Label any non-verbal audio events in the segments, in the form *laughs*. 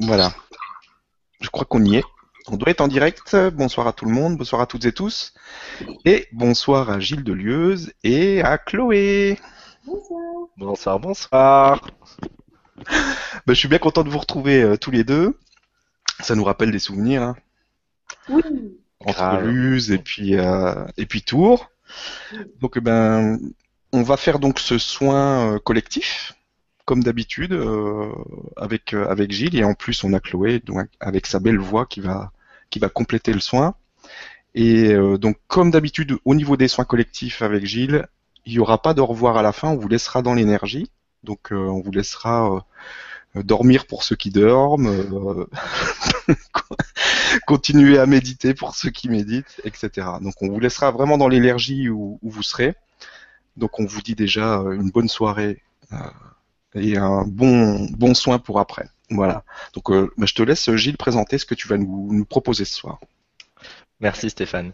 Voilà. Je crois qu'on y est. On doit être en direct. Bonsoir à tout le monde, bonsoir à toutes et tous. Et bonsoir à Gilles Delieuse et à Chloé. Bonsoir. Bonsoir, bonsoir. Ben, je suis bien content de vous retrouver euh, tous les deux. Ça nous rappelle des souvenirs. Hein. Oui. Entre Grave. Luz et puis euh, et puis Tours. Donc eh ben on va faire donc ce soin euh, collectif comme d'habitude euh, avec euh, avec Gilles et en plus on a Chloé donc avec sa belle voix qui va qui va compléter le soin. Et euh, donc comme d'habitude au niveau des soins collectifs avec Gilles, il y aura pas de revoir à la fin, on vous laissera dans l'énergie. Donc on vous laissera dormir pour ceux qui dorment, *laughs* continuer à méditer pour ceux qui méditent, etc. Donc on vous laissera vraiment dans l'énergie où, vous serez. Donc on vous dit déjà une bonne soirée et un bon bon soin pour après. Voilà. Donc euh, bah, je te laisse Gilles présenter ce que tu vas nous, nous proposer ce soir. Merci Stéphane.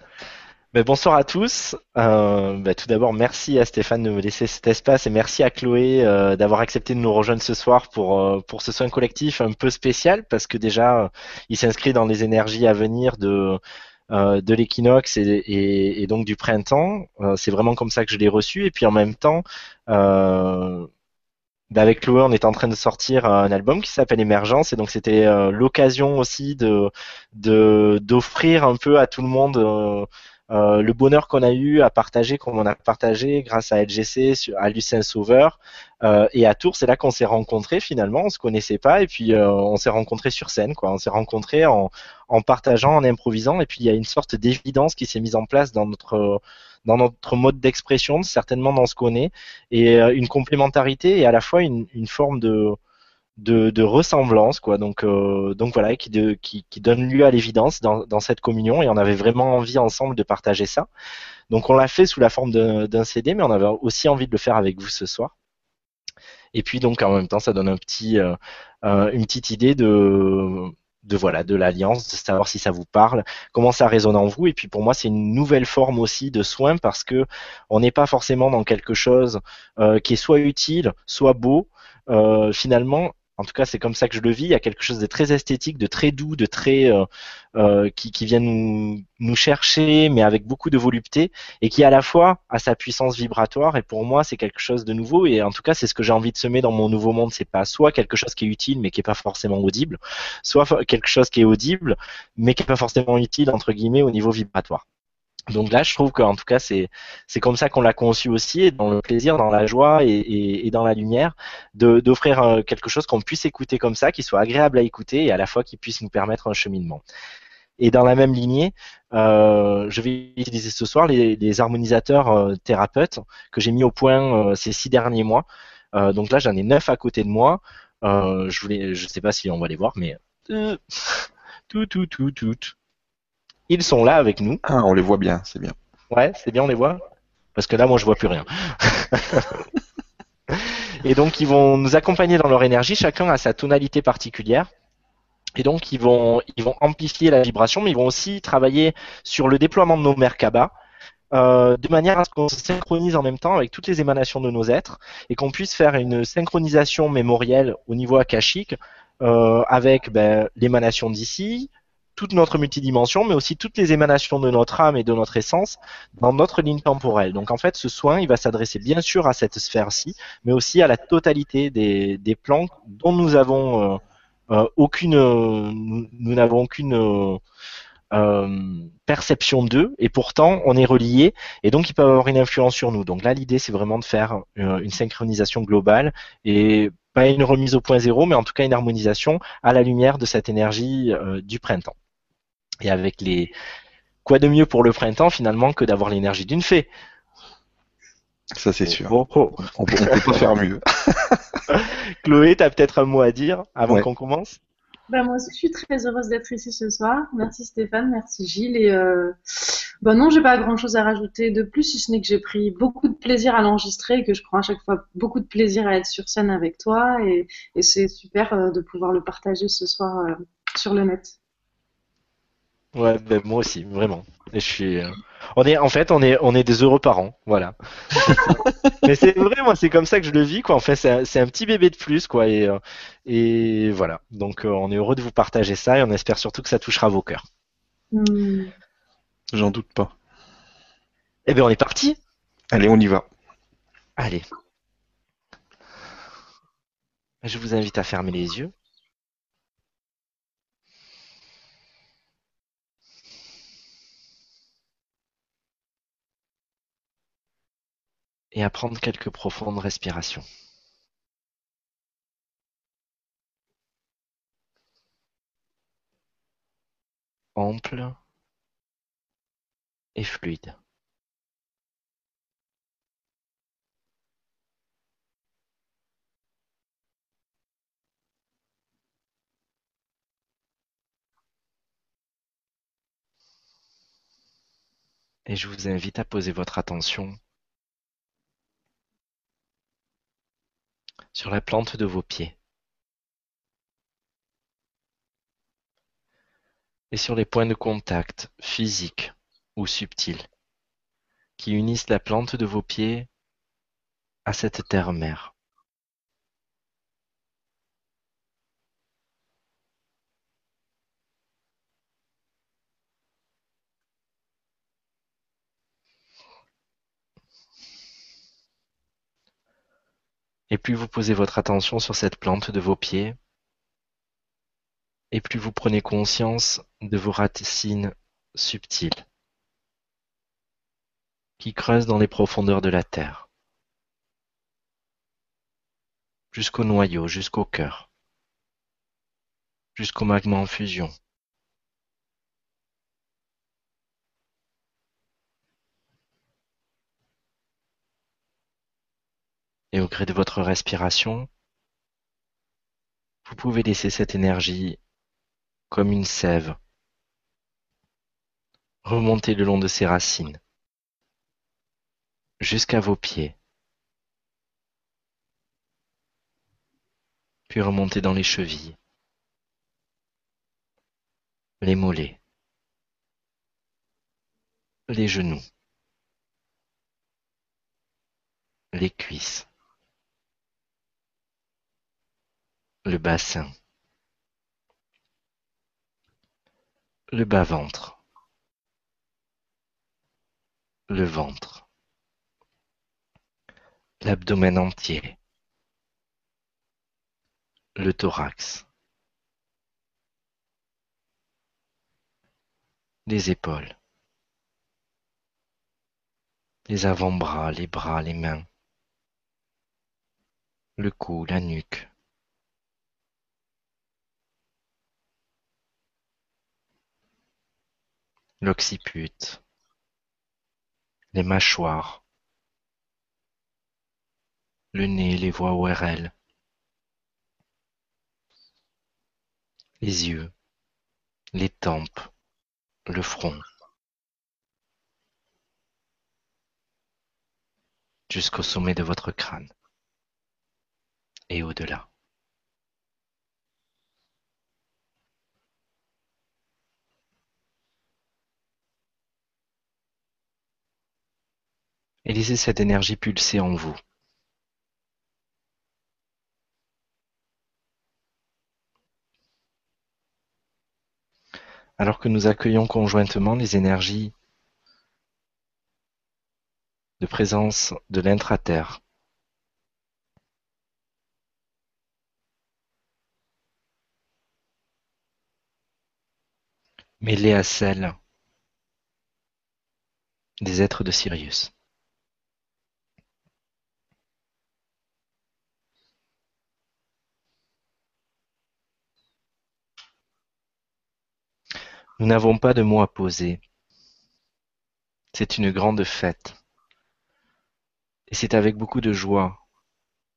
Mais bonsoir à tous. Euh, bah, tout d'abord, merci à Stéphane de me laisser cet espace et merci à Chloé euh, d'avoir accepté de nous rejoindre ce soir pour, euh, pour ce soin collectif un peu spécial parce que déjà, euh, il s'inscrit dans les énergies à venir de, euh, de l'équinoxe et, et- et donc du printemps. Euh, C'est vraiment comme ça que je l'ai reçu. Et puis en même temps, euh, bah, avec Chloé, on est en train de sortir un album qui s'appelle Émergence et donc c'était euh, l'occasion aussi de d'offrir un peu à tout le monde euh, euh, le bonheur qu'on a eu à partager, comme on a partagé grâce à LGC, à Lucien Sauveur euh, et à Tours. C'est là qu'on s'est rencontrés finalement. On se connaissait pas et puis on s'est rencontrés sur scène. Quoi. On s'est rencontrés en, en partageant, en improvisant. Et puis il y a une sorte d'évidence qui s'est mise en place dans notre dans notre mode d'expression, certainement dans ce qu'on est, et euh, une complémentarité et à la fois une, une forme de de, de ressemblance quoi. Donc euh, donc voilà qui, de, qui qui donne lieu à l'évidence dans, dans cette communion et on avait vraiment envie ensemble de partager ça. Donc on l'a fait sous la forme d'un CD mais on avait aussi envie de le faire avec vous ce soir. Et puis donc en même temps ça donne un petit euh, euh, une petite idée de de voilà de l'alliance de savoir si ça vous parle comment ça résonne en vous. Et puis pour moi c'est une nouvelle forme aussi de soin parce que on n'est pas forcément dans quelque chose euh, qui est soit utile soit beau. Euh, finalement en tout cas, c'est comme ça que je le vis. Il y a quelque chose de très esthétique, de très doux, de très euh, euh, qui, qui vient nous, nous chercher, mais avec beaucoup de volupté, et qui à la fois a sa puissance vibratoire. Et pour moi, c'est quelque chose de nouveau. Et en tout cas, c'est ce que j'ai envie de semer dans mon nouveau monde. C'est pas soit quelque chose qui est utile, mais qui est pas forcément audible, soit quelque chose qui est audible, mais qui est pas forcément utile entre guillemets au niveau vibratoire. Donc là, je trouve qu'en tout cas, c'est c'est comme ça qu'on l'a conçu aussi, et dans le plaisir, dans la joie et, et, et dans la lumière, de d'offrir euh, quelque chose qu'on puisse écouter comme ça, qui soit agréable à écouter et à la fois qui puisse nous permettre un cheminement. Et dans la même lignée, euh, je vais utiliser ce soir les, les harmonisateurs euh, thérapeutes que j'ai mis au point euh, ces six derniers mois. Euh, donc là, j'en ai neuf à côté de moi. Euh, je voulais, je sais pas si on va les voir, mais *laughs* tout, tout, tout, tout. Ils sont là avec nous. Ah, on les voit bien, c'est bien. Ouais, c'est bien, on les voit Parce que là, moi, je vois plus rien. *laughs* et donc, ils vont nous accompagner dans leur énergie. Chacun a sa tonalité particulière. Et donc, ils vont, ils vont amplifier la vibration, mais ils vont aussi travailler sur le déploiement de nos Merkaba, euh, de manière à ce qu'on se synchronise en même temps avec toutes les émanations de nos êtres et qu'on puisse faire une synchronisation mémorielle au niveau akashique euh, avec ben, l'émanation d'ici, toute notre multidimension, mais aussi toutes les émanations de notre âme et de notre essence dans notre ligne temporelle. Donc en fait, ce soin, il va s'adresser bien sûr à cette sphère-ci, mais aussi à la totalité des, des plans dont nous avons euh, euh, aucune, nous n'avons aucune euh, perception d'eux, et pourtant on est reliés, et donc ils peuvent avoir une influence sur nous. Donc là, l'idée, c'est vraiment de faire une synchronisation globale et pas une remise au point zéro, mais en tout cas une harmonisation à la lumière de cette énergie du printemps. Et avec les quoi de mieux pour le printemps finalement que d'avoir l'énergie d'une fée? Ça c'est sûr. Oh. On, peut- on peut pas faire mieux. *laughs* Chloé, tu as peut-être un mot à dire avant Ouais. qu'on commence? Bah, moi aussi, je suis très heureuse d'être ici ce soir. Merci Stéphane, merci Gilles. Et euh... bah non, j'ai pas grand-chose à rajouter de plus, si ce n'est que j'ai pris beaucoup de plaisir à l'enregistrer et que je prends à chaque fois beaucoup de plaisir à être sur scène avec toi. Et, et c'est super euh, de pouvoir le partager ce soir euh, sur le net. Ouais, ben, moi aussi, vraiment. Et je suis. euh, On est, en fait, on est, on est des heureux parents, voilà. *laughs* Mais c'est vrai, moi, c'est comme ça que je le vis, quoi. En fait, c'est un, c'est un petit bébé de plus, quoi. Et, euh, et voilà. Donc, euh, on est heureux de vous partager ça et on espère surtout que ça touchera vos cœurs. Hmm. J'en doute pas. Eh ben, on est parti. Allez, on y va. Allez. Je vous invite à fermer les yeux. Et à prendre quelques profondes respirations. Ample et fluide. Et je vous invite à poser votre attention sur la plante de vos pieds et sur les points de contact physiques ou subtils qui unissent la plante de vos pieds à cette terre-mère. Et plus vous posez votre attention sur cette plante de vos pieds, et plus vous prenez conscience de vos racines subtiles qui creusent dans les profondeurs de la terre, jusqu'au noyau, jusqu'au cœur, jusqu'au magma en fusion. Et au gré de votre respiration, vous pouvez laisser cette énergie comme une sève remonter le long de ses racines jusqu'à vos pieds, puis remonter dans les chevilles, les mollets, les genoux, les cuisses, le bassin, le bas-ventre, le ventre, l'abdomen entier, le thorax, les épaules, les avant-bras, les bras, les mains, le cou, la nuque, l'occiput, les mâchoires, le nez, les voies ORL, les yeux, les tempes, le front, jusqu'au sommet de votre crâne et au-delà. Et laissez cette énergie pulser en vous. Alors que nous accueillons conjointement les énergies de présence de l'intra-terre. mêlées à celles des êtres de Sirius. Nous n'avons pas de mots à poser. C'est une grande fête. Et c'est avec beaucoup de joie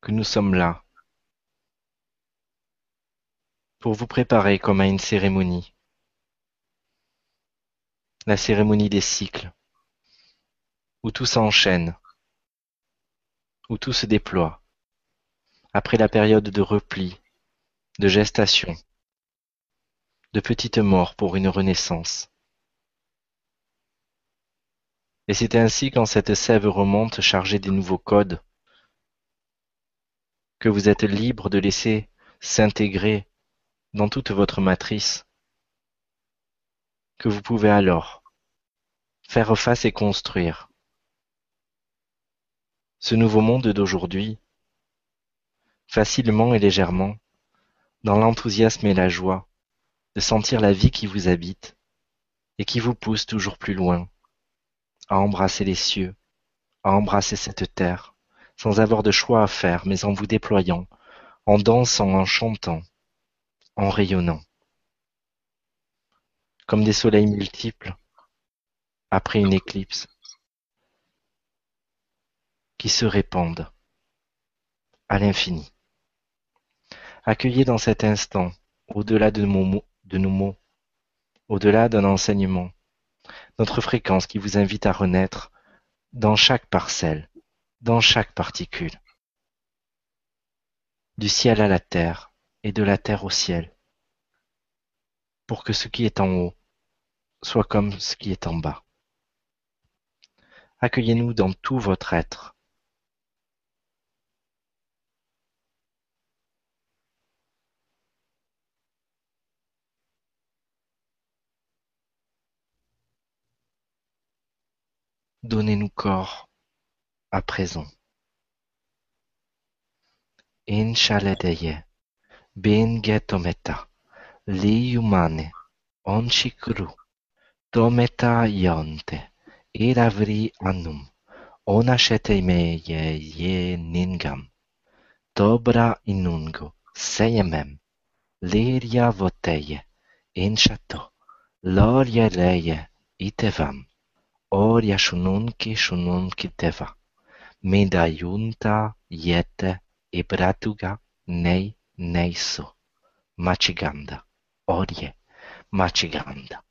que nous sommes là pour vous préparer comme à une cérémonie. La cérémonie des cycles, où tout s'enchaîne, où tout se déploie, après la période de repli, de gestation, de petite mort pour une renaissance, Et c'est ainsi quand cette sève remonte chargée des nouveaux codes que vous êtes libre de laisser s'intégrer dans toute votre matrice, que vous pouvez alors faire face et construire ce nouveau monde d'aujourd'hui facilement et légèrement, dans l'enthousiasme et la joie de sentir la vie qui vous habite et qui vous pousse toujours plus loin, à embrasser les cieux, à embrasser cette terre, sans avoir de choix à faire, mais en vous déployant, en dansant, en chantant, en rayonnant. Comme des soleils multiples, après une éclipse, qui se répandent à l'infini. Accueillez dans cet instant, au-delà de, de nos mots, au-delà d'un enseignement, notre fréquence qui vous invite à renaître dans chaque parcelle, dans chaque particule, du ciel à la terre et de la terre au ciel, pour que ce qui est en haut soit comme ce qui est en bas. Accueillez-nous dans tout votre être, Donnez-nous corps à présent. Inshaledeye, ben getometa, li humane, onchikru, tometa yonte, iravri annum, onashete meye ye ningam, dobra inungo, seyemem, liria voteye, inshato, loria leye, itevam, oria shununki shununki teva, Meda yunta yete e bratuga nei neisu. Machiganda. Orie. Machiganda.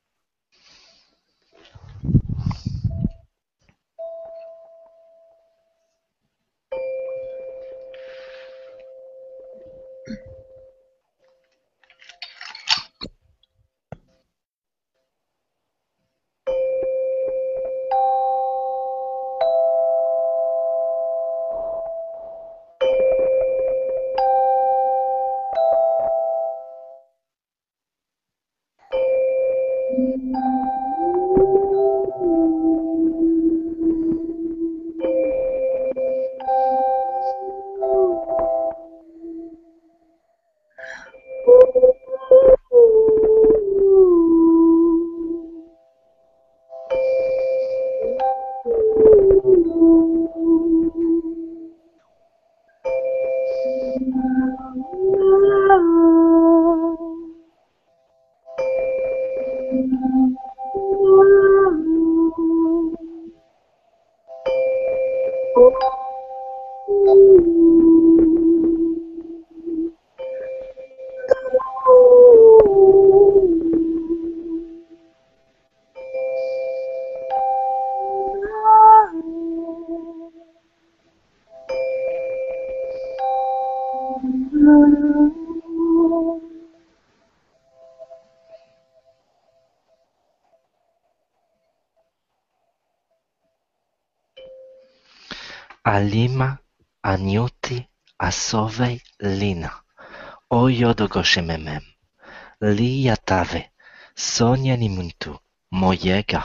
Dima Agnuti Asovej Lina O jodogoszymy mem. Lija tawy, Sonia nimuntu, mojega,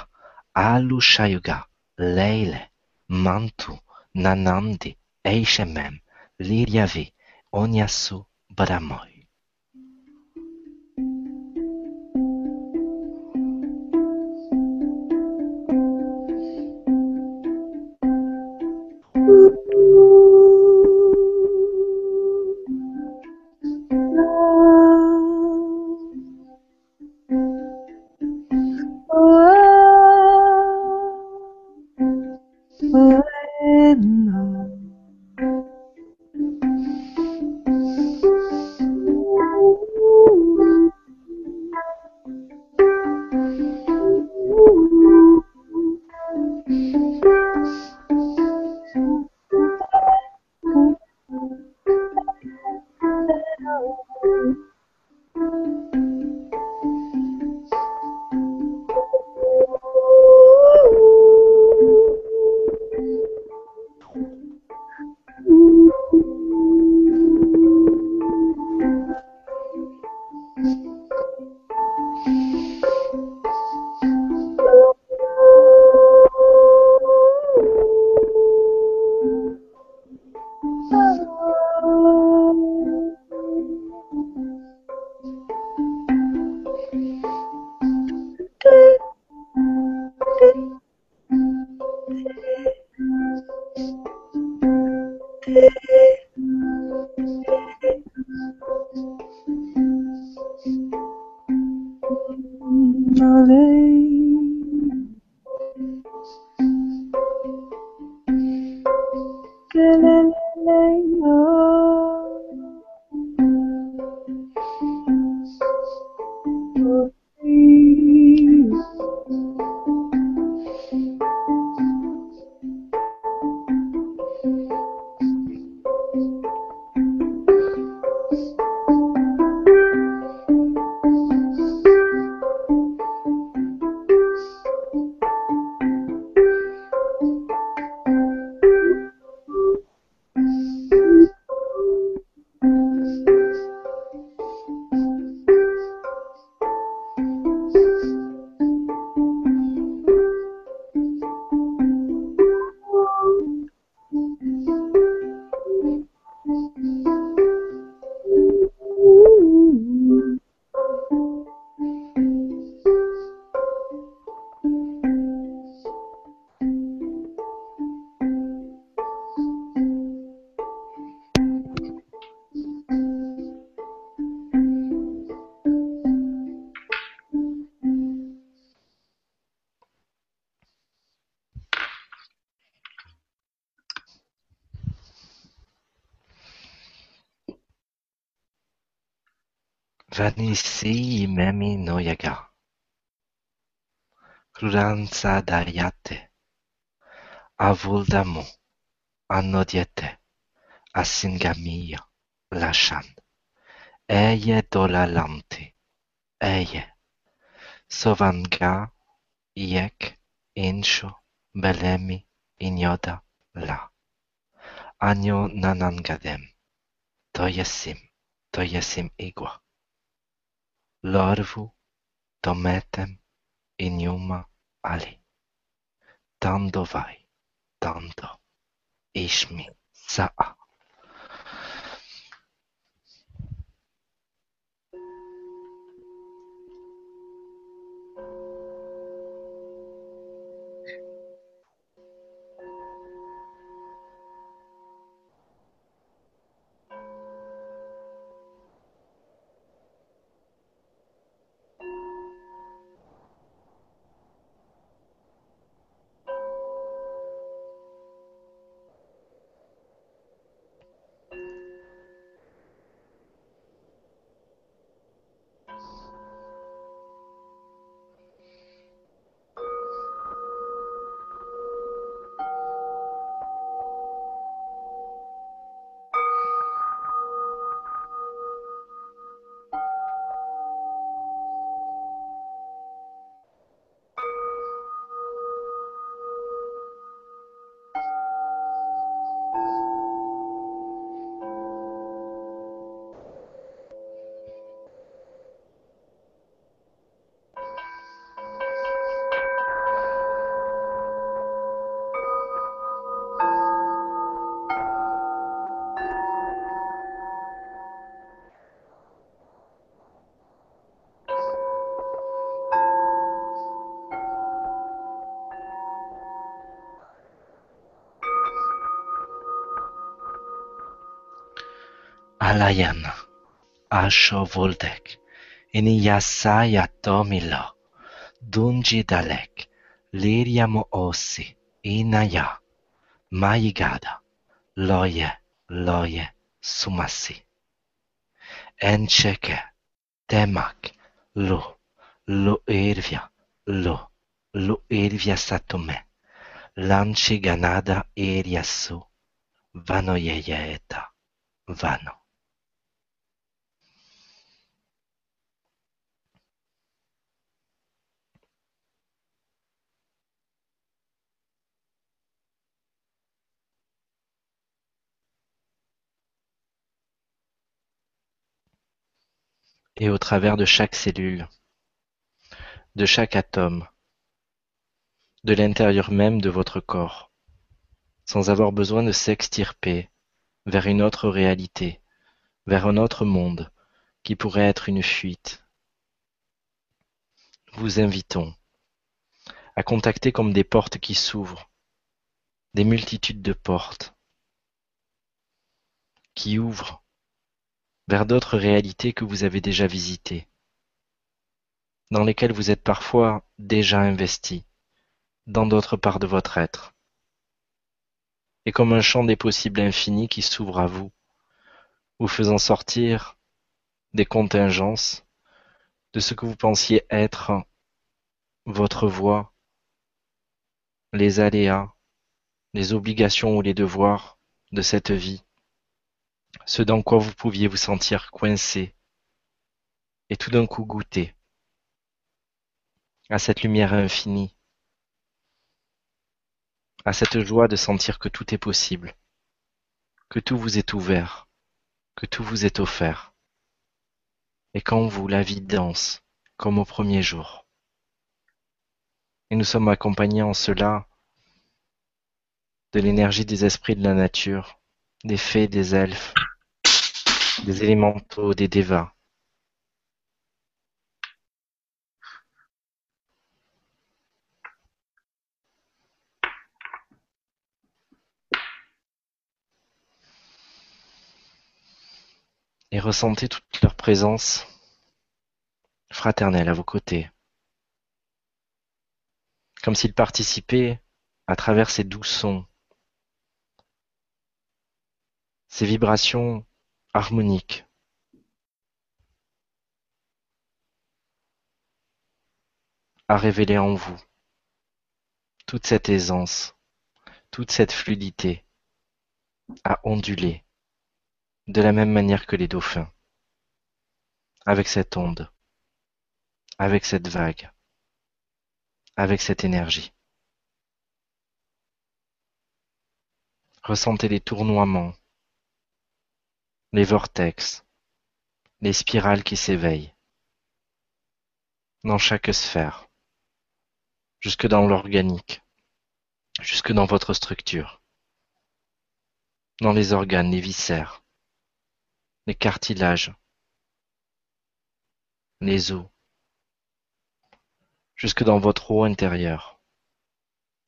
aluszajuga, lejle, mantu, nanandi, ejsze mem, lirjavi, onjasu, bramoj. Tanisi Imemi no Yaga. Kuransa Dayate. Avuldamu. Anodiete. Asingamiya. Lashan. Eje dolalanti. Eje. Sowanga. iek, Insho. Belemi. Inioda. La. Anio nanangadem. To jest sim. To jest larwu, dometem Iniuma Ali. Tandowaj, Tando, Ishmi, Sa'a. Alayan, Asho Voldek, Iniyasaya Tomilo, Dunji Dalek, Liriamo Ossi, Inaya, Maigada, Loye, Loye, Sumasi. Encheke, Temak, Lu, Lu Irvia, Lu, Lu Irvia Satome, Lanchi Ganada Iriasu, Vano Yeyeeta, Vano. Et au travers de chaque cellule, de chaque atome, de l'intérieur même de votre corps, sans avoir besoin de s'extirper vers une autre réalité, vers un autre monde qui pourrait être une fuite. Vous invitons à contacter comme des portes qui s'ouvrent, des multitudes de portes qui ouvrent vers d'autres réalités que vous avez déjà visitées, dans lesquels vous êtes parfois déjà investi, dans d'autres parts de votre être, et comme un champ des possibles infinis qui s'ouvre à vous, vous faisant sortir des contingences de ce que vous pensiez être votre voie, les aléas, les obligations ou les devoirs de cette vie, ce dans quoi vous pouviez vous sentir coincé, et tout d'un coup goûter à cette lumière infinie, à cette joie de sentir que tout est possible, que tout vous est ouvert, que tout vous est offert. Et quand vous, la vie danse, comme au premier jour. Et nous sommes accompagnés en cela de l'énergie des esprits de la nature, des fées, des elfes, des élémentaux, des dévas, et ressentez toute leur présence fraternelle à vos côtés, comme s'ils participaient à travers ces doux sons, ces vibrations harmoniques. à révéler en vous toute cette aisance, toute cette fluidité, à onduler de la même manière que les dauphins, avec cette onde, avec cette vague, avec cette énergie. Ressentez les tournoiements, les vortex, les spirales qui s'éveillent dans chaque sphère, jusque dans l'organique, jusque dans votre structure, dans les organes, les viscères, les cartilages, les os, jusque dans votre eau intérieure,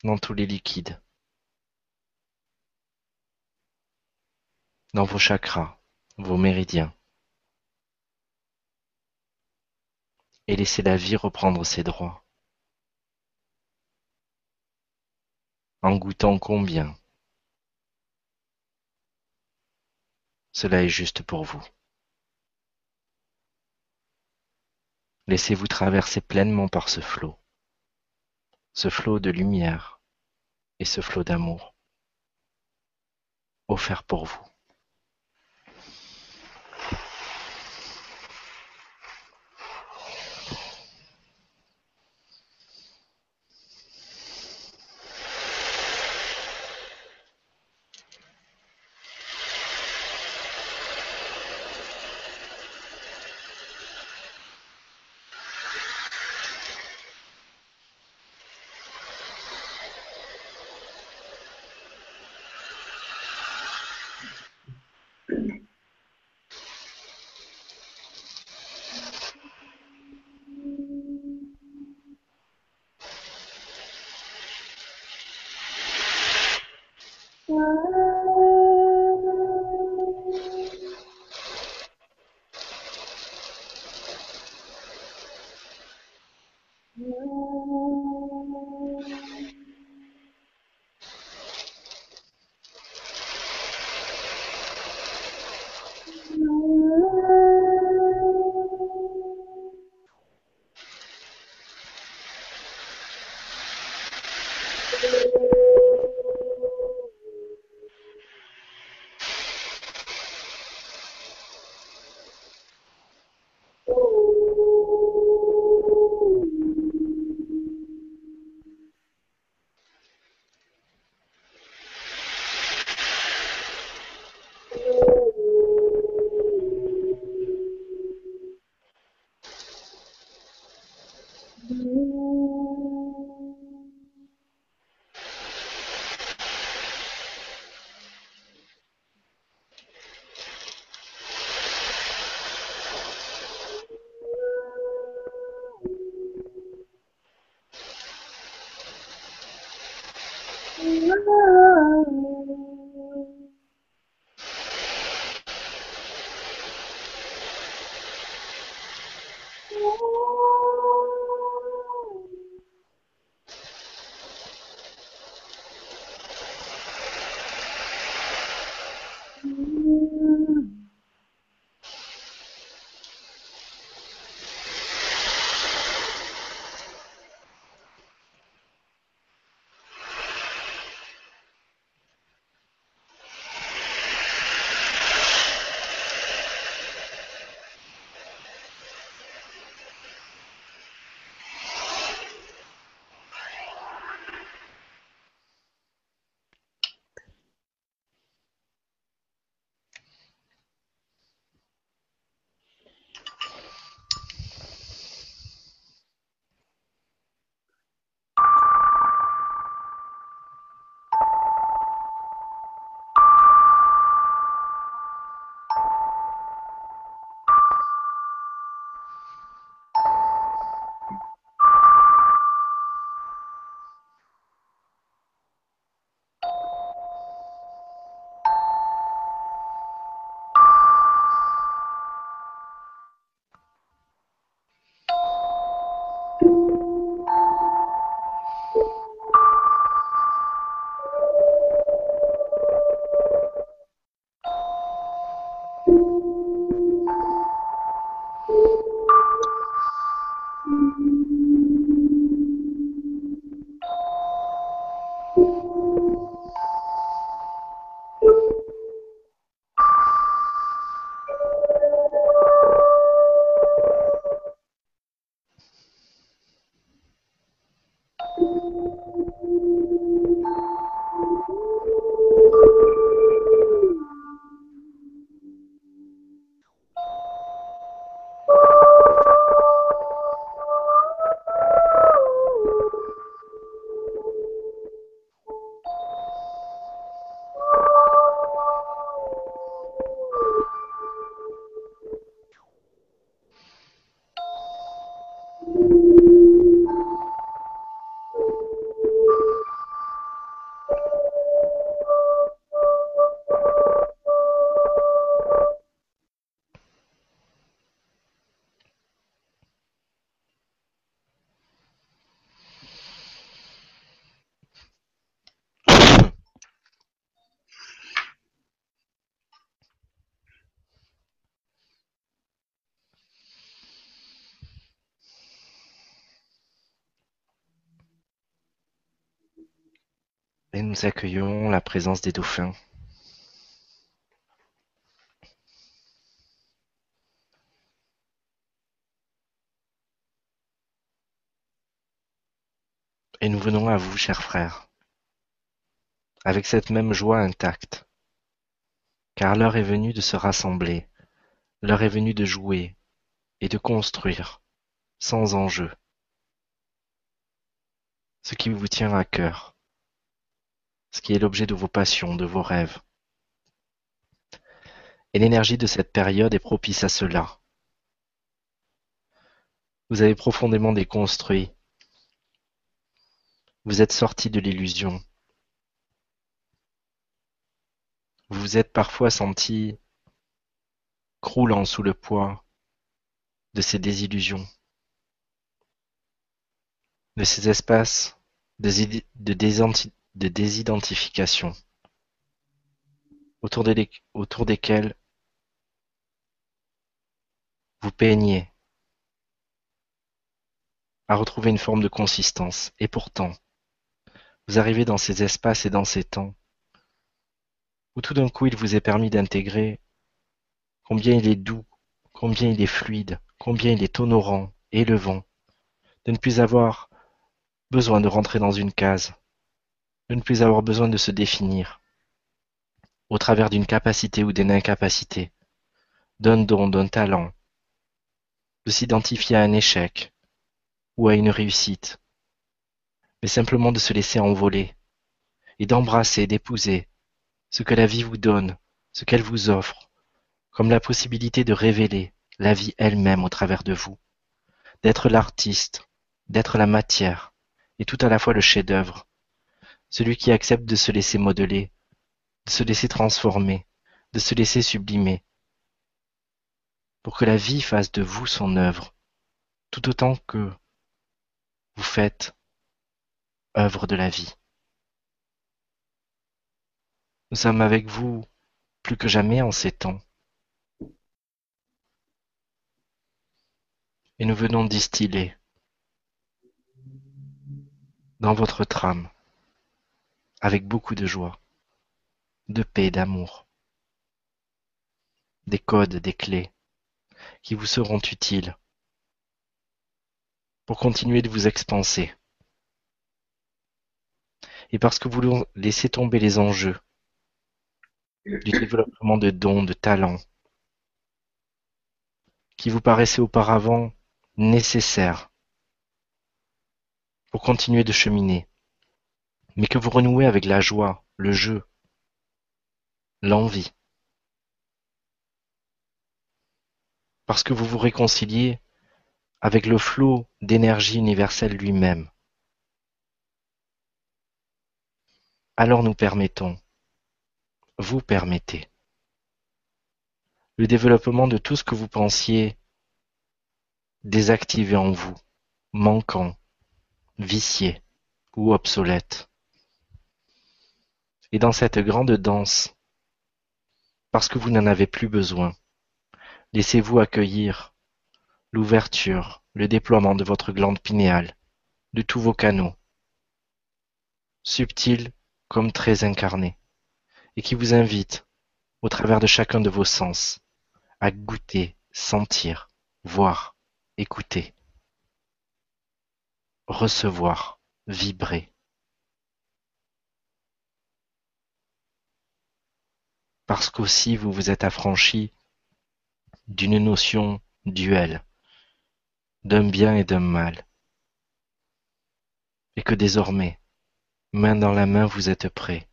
dans tous les liquides, dans vos chakras, vos méridiens. Et laissez la vie reprendre ses droits. En goûtant combien Cela est juste pour vous. Laissez-vous traverser pleinement par ce flot, ce flot de lumière et ce flot d'amour offert pour vous. Bye. Oh. Accueillons la présence des dauphins. Et nous venons à vous, chers frères, avec cette même joie intacte, car l'heure est venue de se rassembler, l'heure est venue de jouer et de construire, sans enjeu, ce qui vous tient à cœur, ce qui est l'objet de vos passions, de vos rêves. Et l'énergie de cette période est propice à cela. Vous avez profondément déconstruit vous êtes sorti de l'illusion. Vous vous êtes parfois senti croulant sous le poids de ces désillusions, de ces espaces de, désidentification autour, autour desquels vous peignez à retrouver une forme de consistance. Et pourtant, vous arrivez dans ces espaces et dans ces temps où tout d'un coup il vous est permis d'intégrer combien il est doux, combien il est fluide, combien il est honorant, élevant, de ne plus avoir besoin de rentrer dans une case, de ne plus avoir besoin de se définir au travers d'une capacité ou d'une incapacité, d'un don, d'un talent, de s'identifier à un échec ou à une réussite, mais simplement de se laisser envoler, et d'embrasser, d'épouser ce que la vie vous donne, ce qu'elle vous offre, comme la possibilité de révéler la vie elle-même au travers de vous, d'être l'artiste, d'être la matière, et tout à la fois le chef-d'œuvre, celui qui accepte de se laisser modeler, de se laisser transformer, de se laisser sublimer, pour que la vie fasse de vous son œuvre, tout autant que vous faites œuvre de la vie. Nous sommes avec vous plus que jamais en ces temps. Et nous venons distiller dans votre trame, avec beaucoup de joie, de paix, d'amour, des codes, des clés qui vous seront utiles pour continuer de vous expanser. Et parce que vous laissez tomber les enjeux du développement de dons, de talents, qui vous paraissaient auparavant nécessaires pour continuer de cheminer, mais que vous renouez avec la joie, le jeu, l'envie, parce que vous vous réconciliez avec le flot d'énergie universelle lui-même. alors nous permettons, vous permettez, le développement de tout ce que vous pensiez désactivé en vous, manquant, vicié ou obsolète. Et dans cette grande danse, parce que vous n'en avez plus besoin, laissez-vous accueillir l'ouverture, le déploiement de votre glande pinéale, de tous vos canaux, subtils comme très incarné, et qui vous invite, au travers de chacun de vos sens, à goûter, sentir, voir, écouter, recevoir, vibrer. Parce qu'aussi vous vous êtes affranchi d'une notion duelle, d'un bien et d'un mal, et que désormais, Main dans la main vous êtes prêts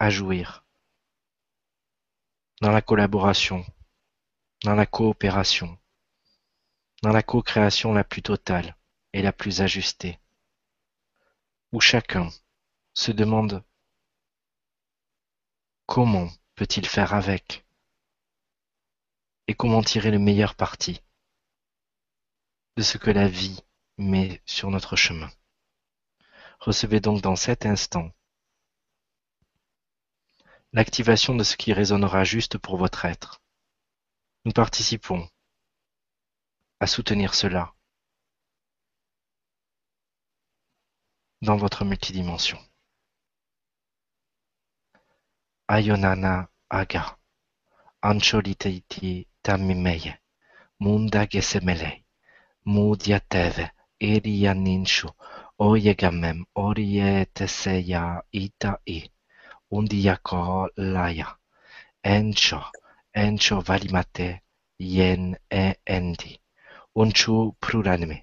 à jouir dans la collaboration, dans la coopération, dans la co-création la plus totale et la plus ajustée, où chacun se demande comment peut-il faire avec? Et comment tirer le meilleur parti de ce que la vie mais sur notre chemin? Recevez donc dans cet instant l'activation de ce qui résonnera juste pour votre être. Nous participons à soutenir cela. dans votre multidimension. Ayonana aga, ancholiteiti tamimeye, munda gesemele, mudiateve, irianinshu, oyegamem, orieteseya itai, undiako laya, encho, encho valimate, yen e endi, unchu prurame,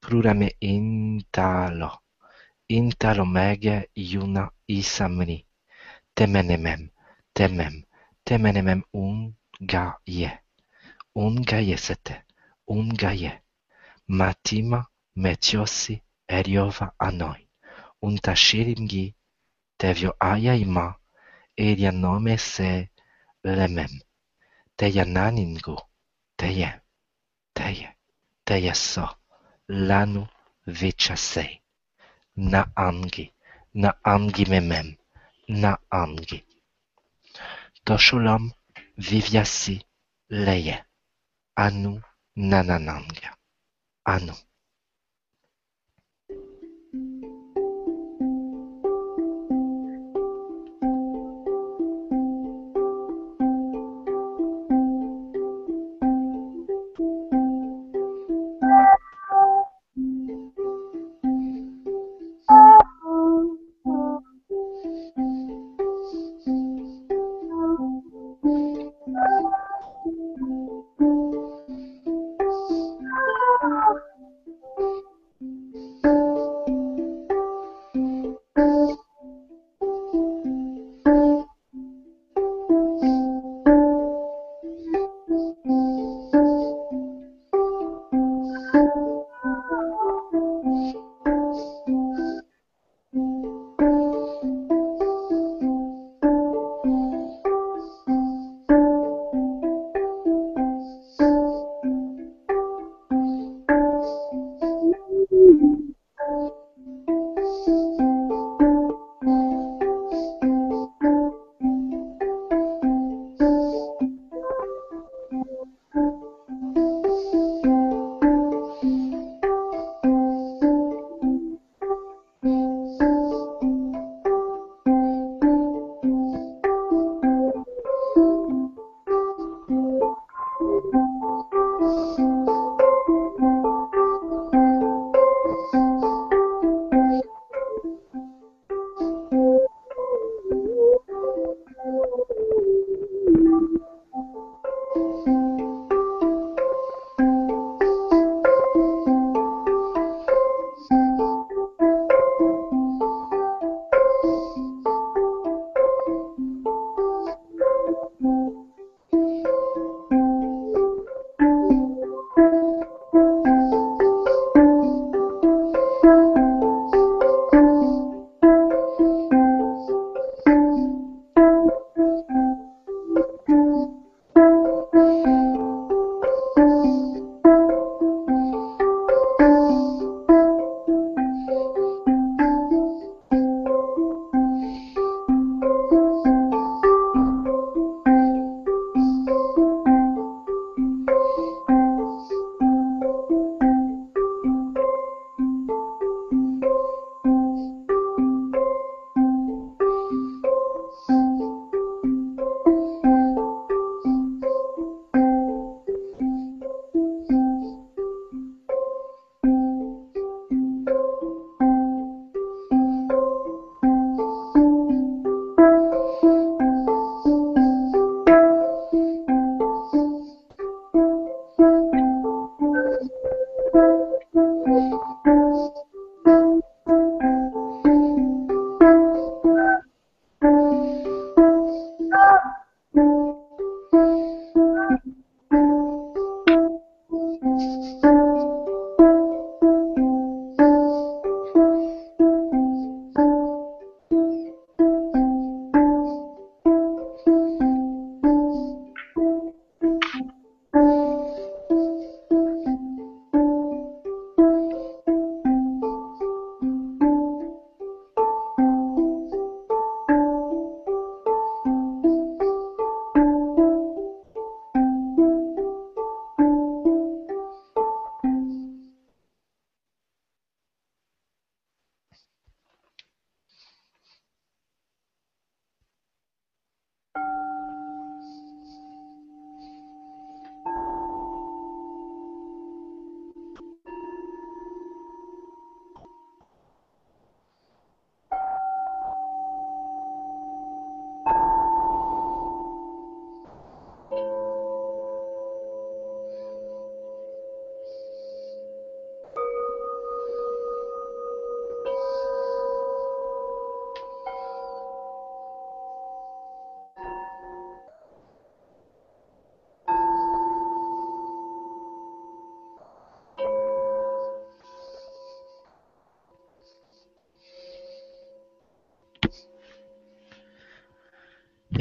prurame intalo, intalo mege iuna isamri, temenemem, temem, temenemem ungaye, ungaye sete, ungaye, matima metiosi eriova anoi, untashirimgi, tevio aya ima, eria nome se lemem, teia naningu, teie, teie, teie so, lanu vichasei, na angi, na angi memem, Naamg. Tosholam Vivyasi Leye Anu Nananang. Anu.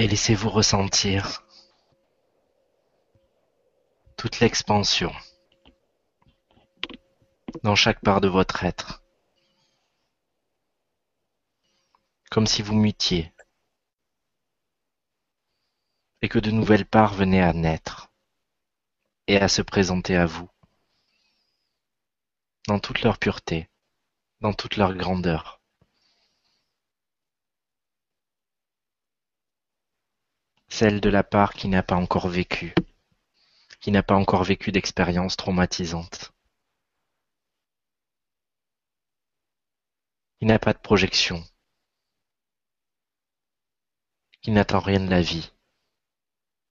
Et laissez-vous ressentir toute l'expansion dans chaque part de votre être. Comme si vous mutiez et que de nouvelles parts venaient à naître et à se présenter à vous dans toute leur pureté, dans toute leur grandeur. Celle de la part qui n'a pas encore vécu, qui n'a pas encore vécu d'expérience traumatisante, qui n'a pas de projection, qui n'attend rien de la vie,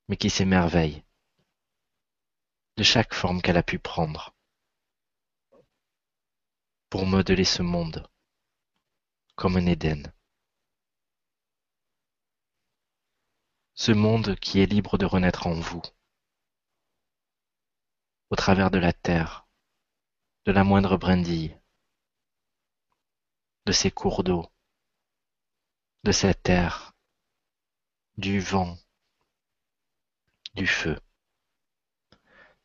mais qui s'émerveille de chaque forme qu'elle a pu prendre pour modeler ce monde comme un Éden. Ce monde qui est libre de renaître en vous, au travers de la terre, de la moindre brindille, de ces cours d'eau, de cette terre, du vent, du feu,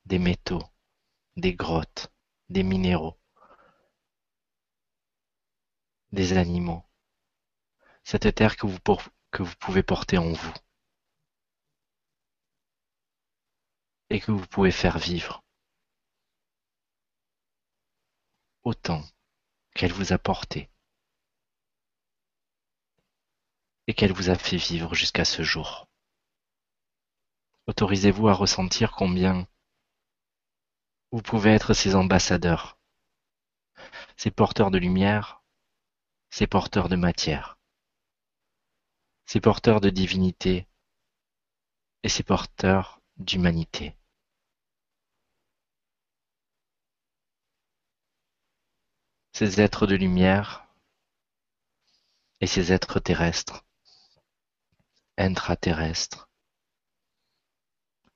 des métaux, des grottes, des minéraux, des animaux, cette terre que vous, que vous pouvez porter en vous et que vous pouvez faire vivre autant qu'elle vous a porté et qu'elle vous a fait vivre jusqu'à ce jour. Autorisez-vous à ressentir combien vous pouvez être ces ambassadeurs, ces porteurs de lumière, ces porteurs de matière, ces porteurs de divinité et ces porteurs d'humanité. Ces êtres de lumière et ces êtres terrestres, intraterrestres,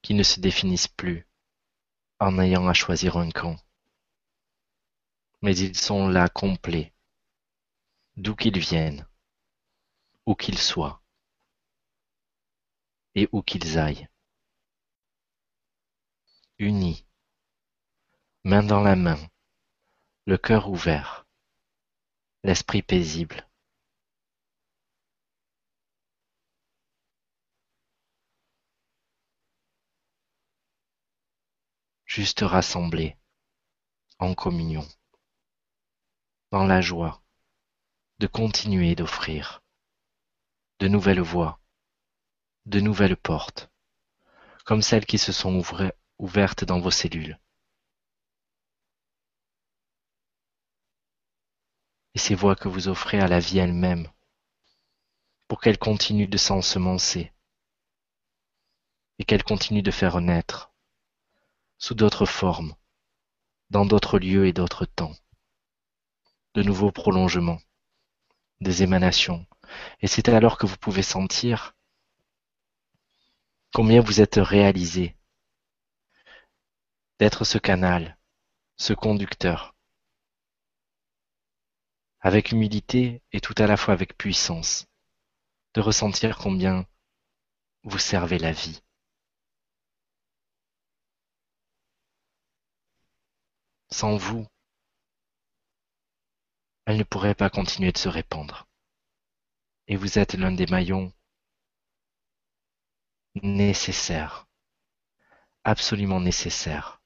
qui ne se définissent plus en ayant à choisir un camp. Mais ils sont là complets, d'où qu'ils viennent, où qu'ils soient, et où qu'ils aillent. Unis, main dans la main, le cœur ouvert, l'esprit paisible. juste rassemblés en communion, dans la joie de continuer d'offrir de nouvelles voies, de nouvelles portes, comme celles qui se sont ouvertes dans vos cellules. Et ces voies que vous offrez à la vie elle-même, pour qu'elle continue de s'ensemencer et qu'elle continue de faire naître sous d'autres formes, dans d'autres lieux et d'autres temps. De nouveaux prolongements, des émanations, et c'est alors que vous pouvez sentir combien vous êtes réalisé d'être ce canal, ce conducteur, avec humilité et tout à la fois avec puissance, de ressentir combien vous servez la vie. Sans vous, elle ne pourrait pas continuer de se répandre. Et vous êtes l'un des maillons nécessaires, absolument nécessaires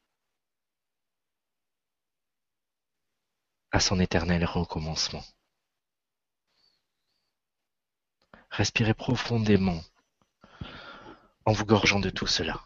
à son éternel recommencement. Respirez profondément en vous gorgeant de tout cela.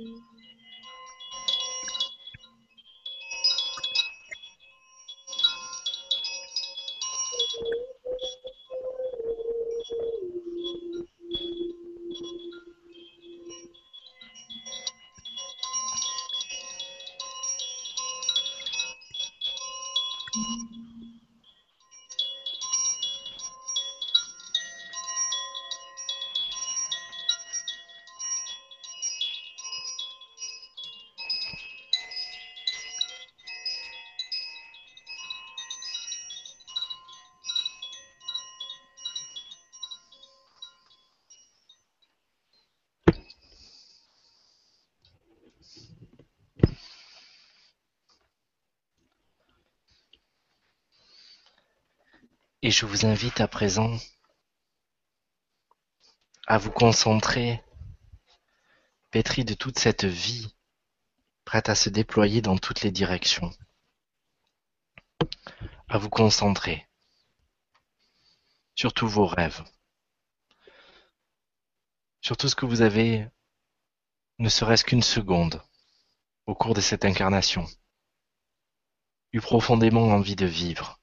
Mm-hmm. Et je vous invite à présent à vous concentrer, pétri de toute cette vie, prête à se déployer dans toutes les directions, à vous concentrer sur tous vos rêves, sur tout ce que vous avez, ne serait-ce qu'une seconde, au cours de cette incarnation, eu profondément envie de vivre,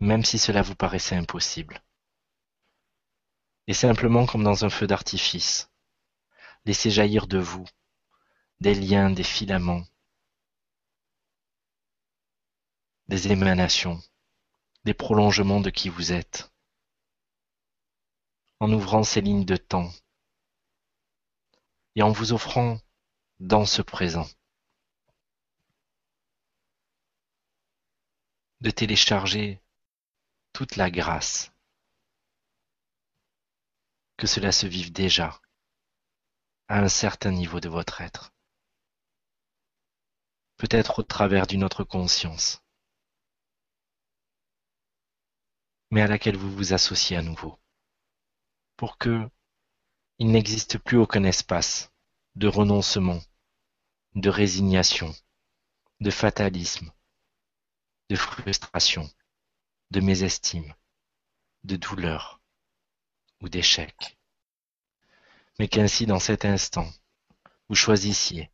même si cela vous paraissait impossible. Et simplement comme dans un feu d'artifice, laissez jaillir de vous des liens, des filaments, des émanations, des prolongements de qui vous êtes, en ouvrant ces lignes de temps et en vous offrant dans ce présent de télécharger toute la grâce, que cela se vive déjà à un certain niveau de votre être, peut-être au travers d'une autre conscience, mais à laquelle vous vous associez à nouveau, pour que il n'existe plus aucun espace de renoncement, de résignation, de fatalisme, de frustration, de mésestime, de douleur ou d'échec. Mais qu'ainsi dans cet instant, vous choisissiez,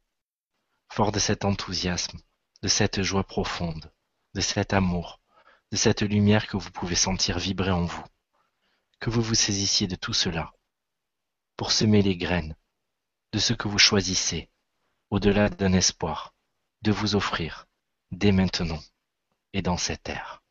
fort de cet enthousiasme, de cette joie profonde, de cet amour, de cette lumière que vous pouvez sentir vibrer en vous, que vous vous saisissiez de tout cela pour semer les graines de ce que vous choisissez, au-delà d'un espoir, de vous offrir dès maintenant et dans cette ère.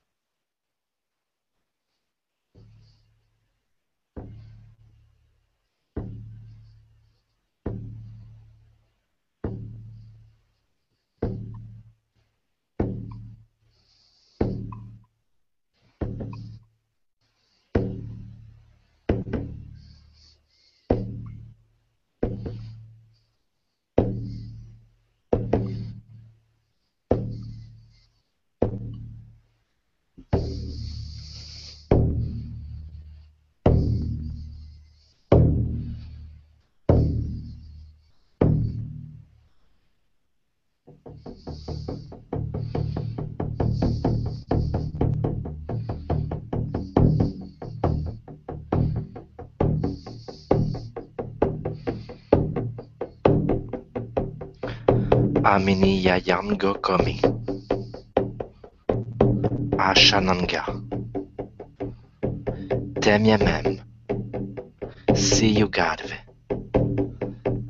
Amini Yayango Komi. Ashananga Temyamem Siyugarve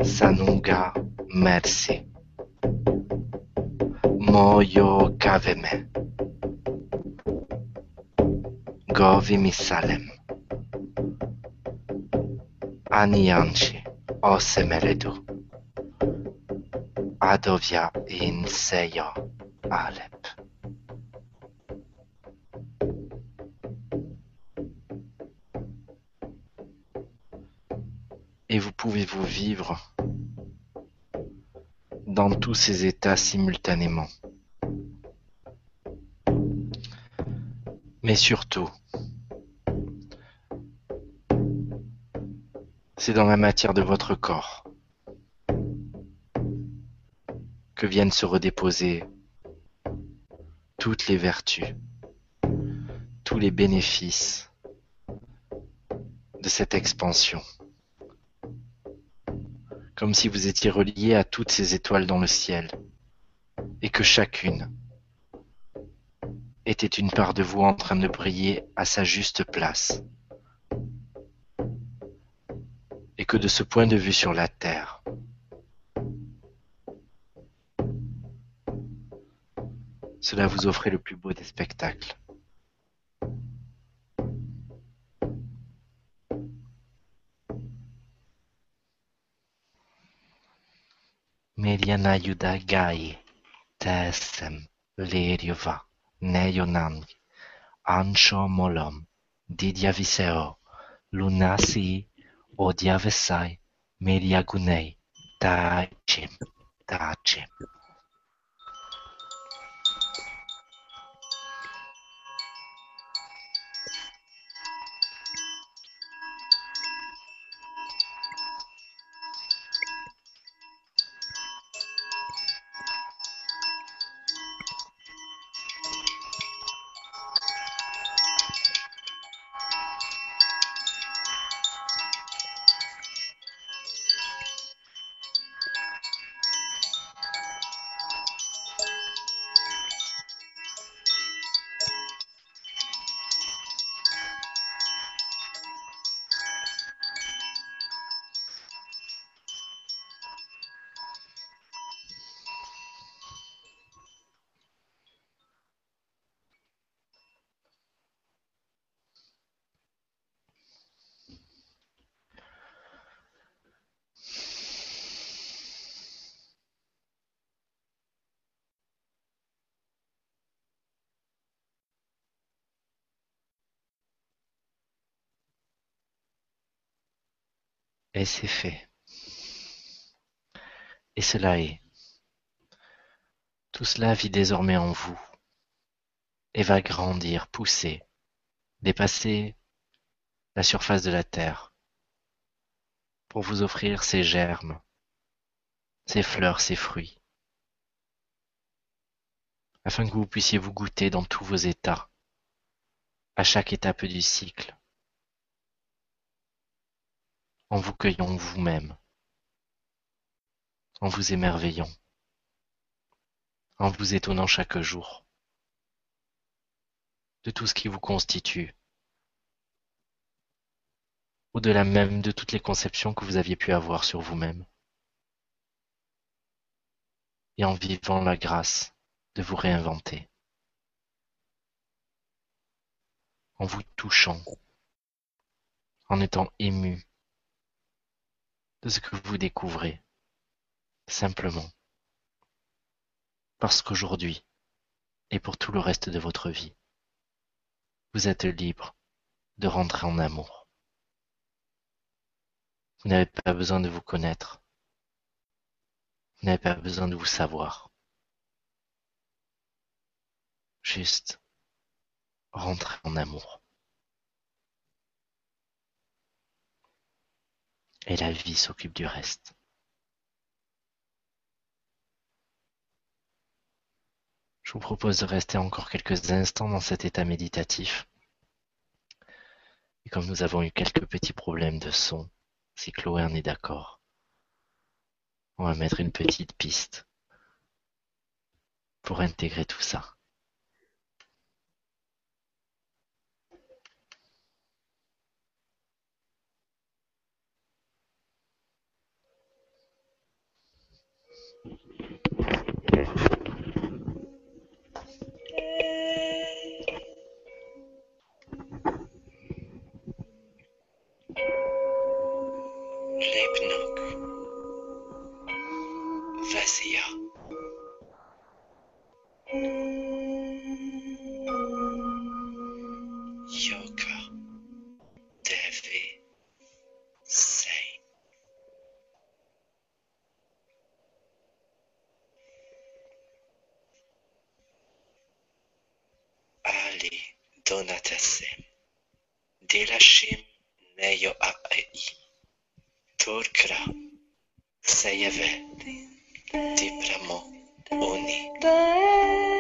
Sanunga Merci. Moyo Kaveme Govi Misalem Anianchi Osemeledu Adovia in Seyo Alep. Et vous pouvez vous vivre dans tous ces états simultanément. Mais surtout, c'est dans la matière de votre corps que viennent se redéposer toutes les vertus, tous les bénéfices de cette expansion. Comme si vous étiez relié à toutes ces étoiles dans le ciel et que chacune était une part de vous en train de briller à sa juste place. Et que de ce point de vue sur la Terre, Cela vous offrait le plus beau des spectacles. Medianayuda gai tesem leriova neionam ancho molom didiaviseo lunasi odiavesai mediagunei tachim tachim. Et c'est fait. Et cela est. Tout cela vit désormais en vous et va grandir, pousser, dépasser la surface de la terre pour vous offrir ses germes, ses fleurs, ses fruits, afin que vous puissiez vous goûter dans tous vos états, à chaque étape du cycle, en vous cueillant vous-même, en vous émerveillant, en vous étonnant chaque jour de tout ce qui vous constitue, au-delà même de toutes les conceptions que vous aviez pu avoir sur vous-même, et en vivant la grâce de vous réinventer, en vous touchant, en étant ému de ce que vous découvrez, simplement, parce qu'aujourd'hui, et pour tout le reste de votre vie, vous êtes libre de rentrer en amour. Vous n'avez pas besoin de vous connaître. Vous n'avez pas besoin de vous savoir. Juste rentrer en amour. Et la vie s'occupe du reste. Je vous propose de rester encore quelques instants dans cet état méditatif. Et comme nous avons eu quelques petits problèmes de son, si Chloé en est d'accord, on va mettre une petite piste pour intégrer tout ça. lépnünk. Veszia. Ave, ti pramo oni.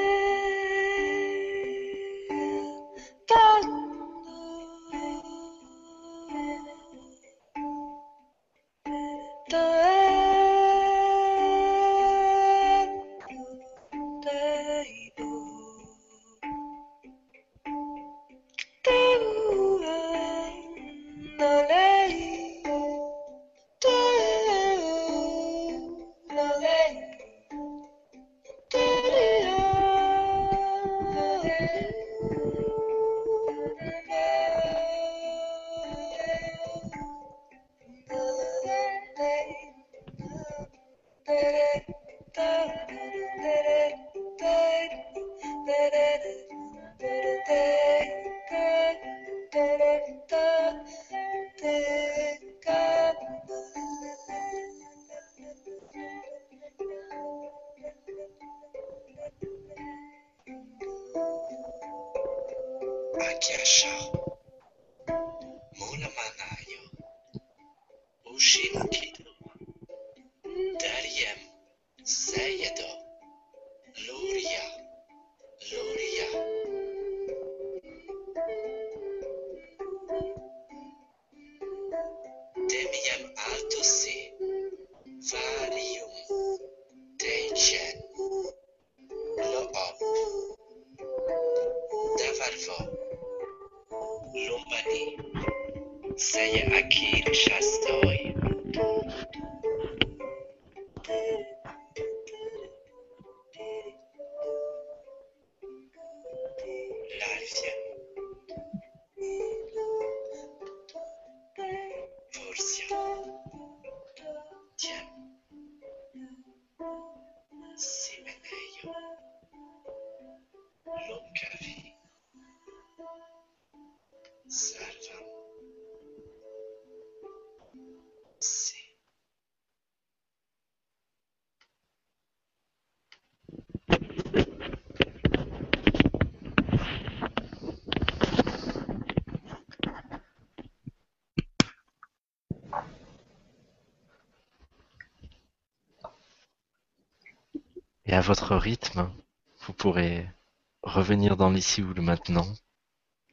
À votre rythme, vous pourrez revenir dans l'ici ou le maintenant,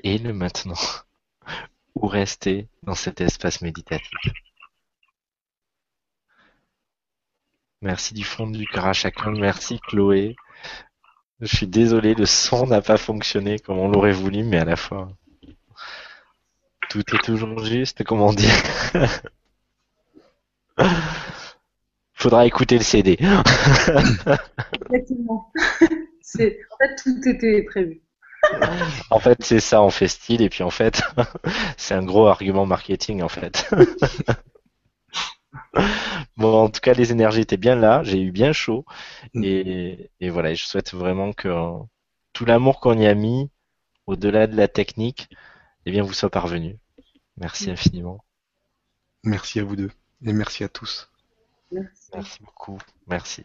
et le maintenant, *laughs* ou rester dans cet espace méditatif. Merci du fond du cœur à chacun. Merci Chloé. Je suis désolé, le son n'a pas fonctionné comme on l'aurait voulu, mais à la fois, tout est toujours juste, comment dire. *laughs* Faudra écouter le CD. Exactement. *laughs* C'est, en fait, tout était prévu. En fait, c'est ça, on fait style, et puis en fait, *laughs* c'est un gros argument marketing, en fait. *laughs* Bon, en tout cas, les énergies étaient bien là, j'ai eu bien chaud, Mm. et, et voilà, je souhaite vraiment que tout l'amour qu'on y a mis, au-delà de la technique, eh bien, vous soit parvenu. Merci infiniment. Merci à vous deux et merci à tous. Merci. Beaucoup. Merci.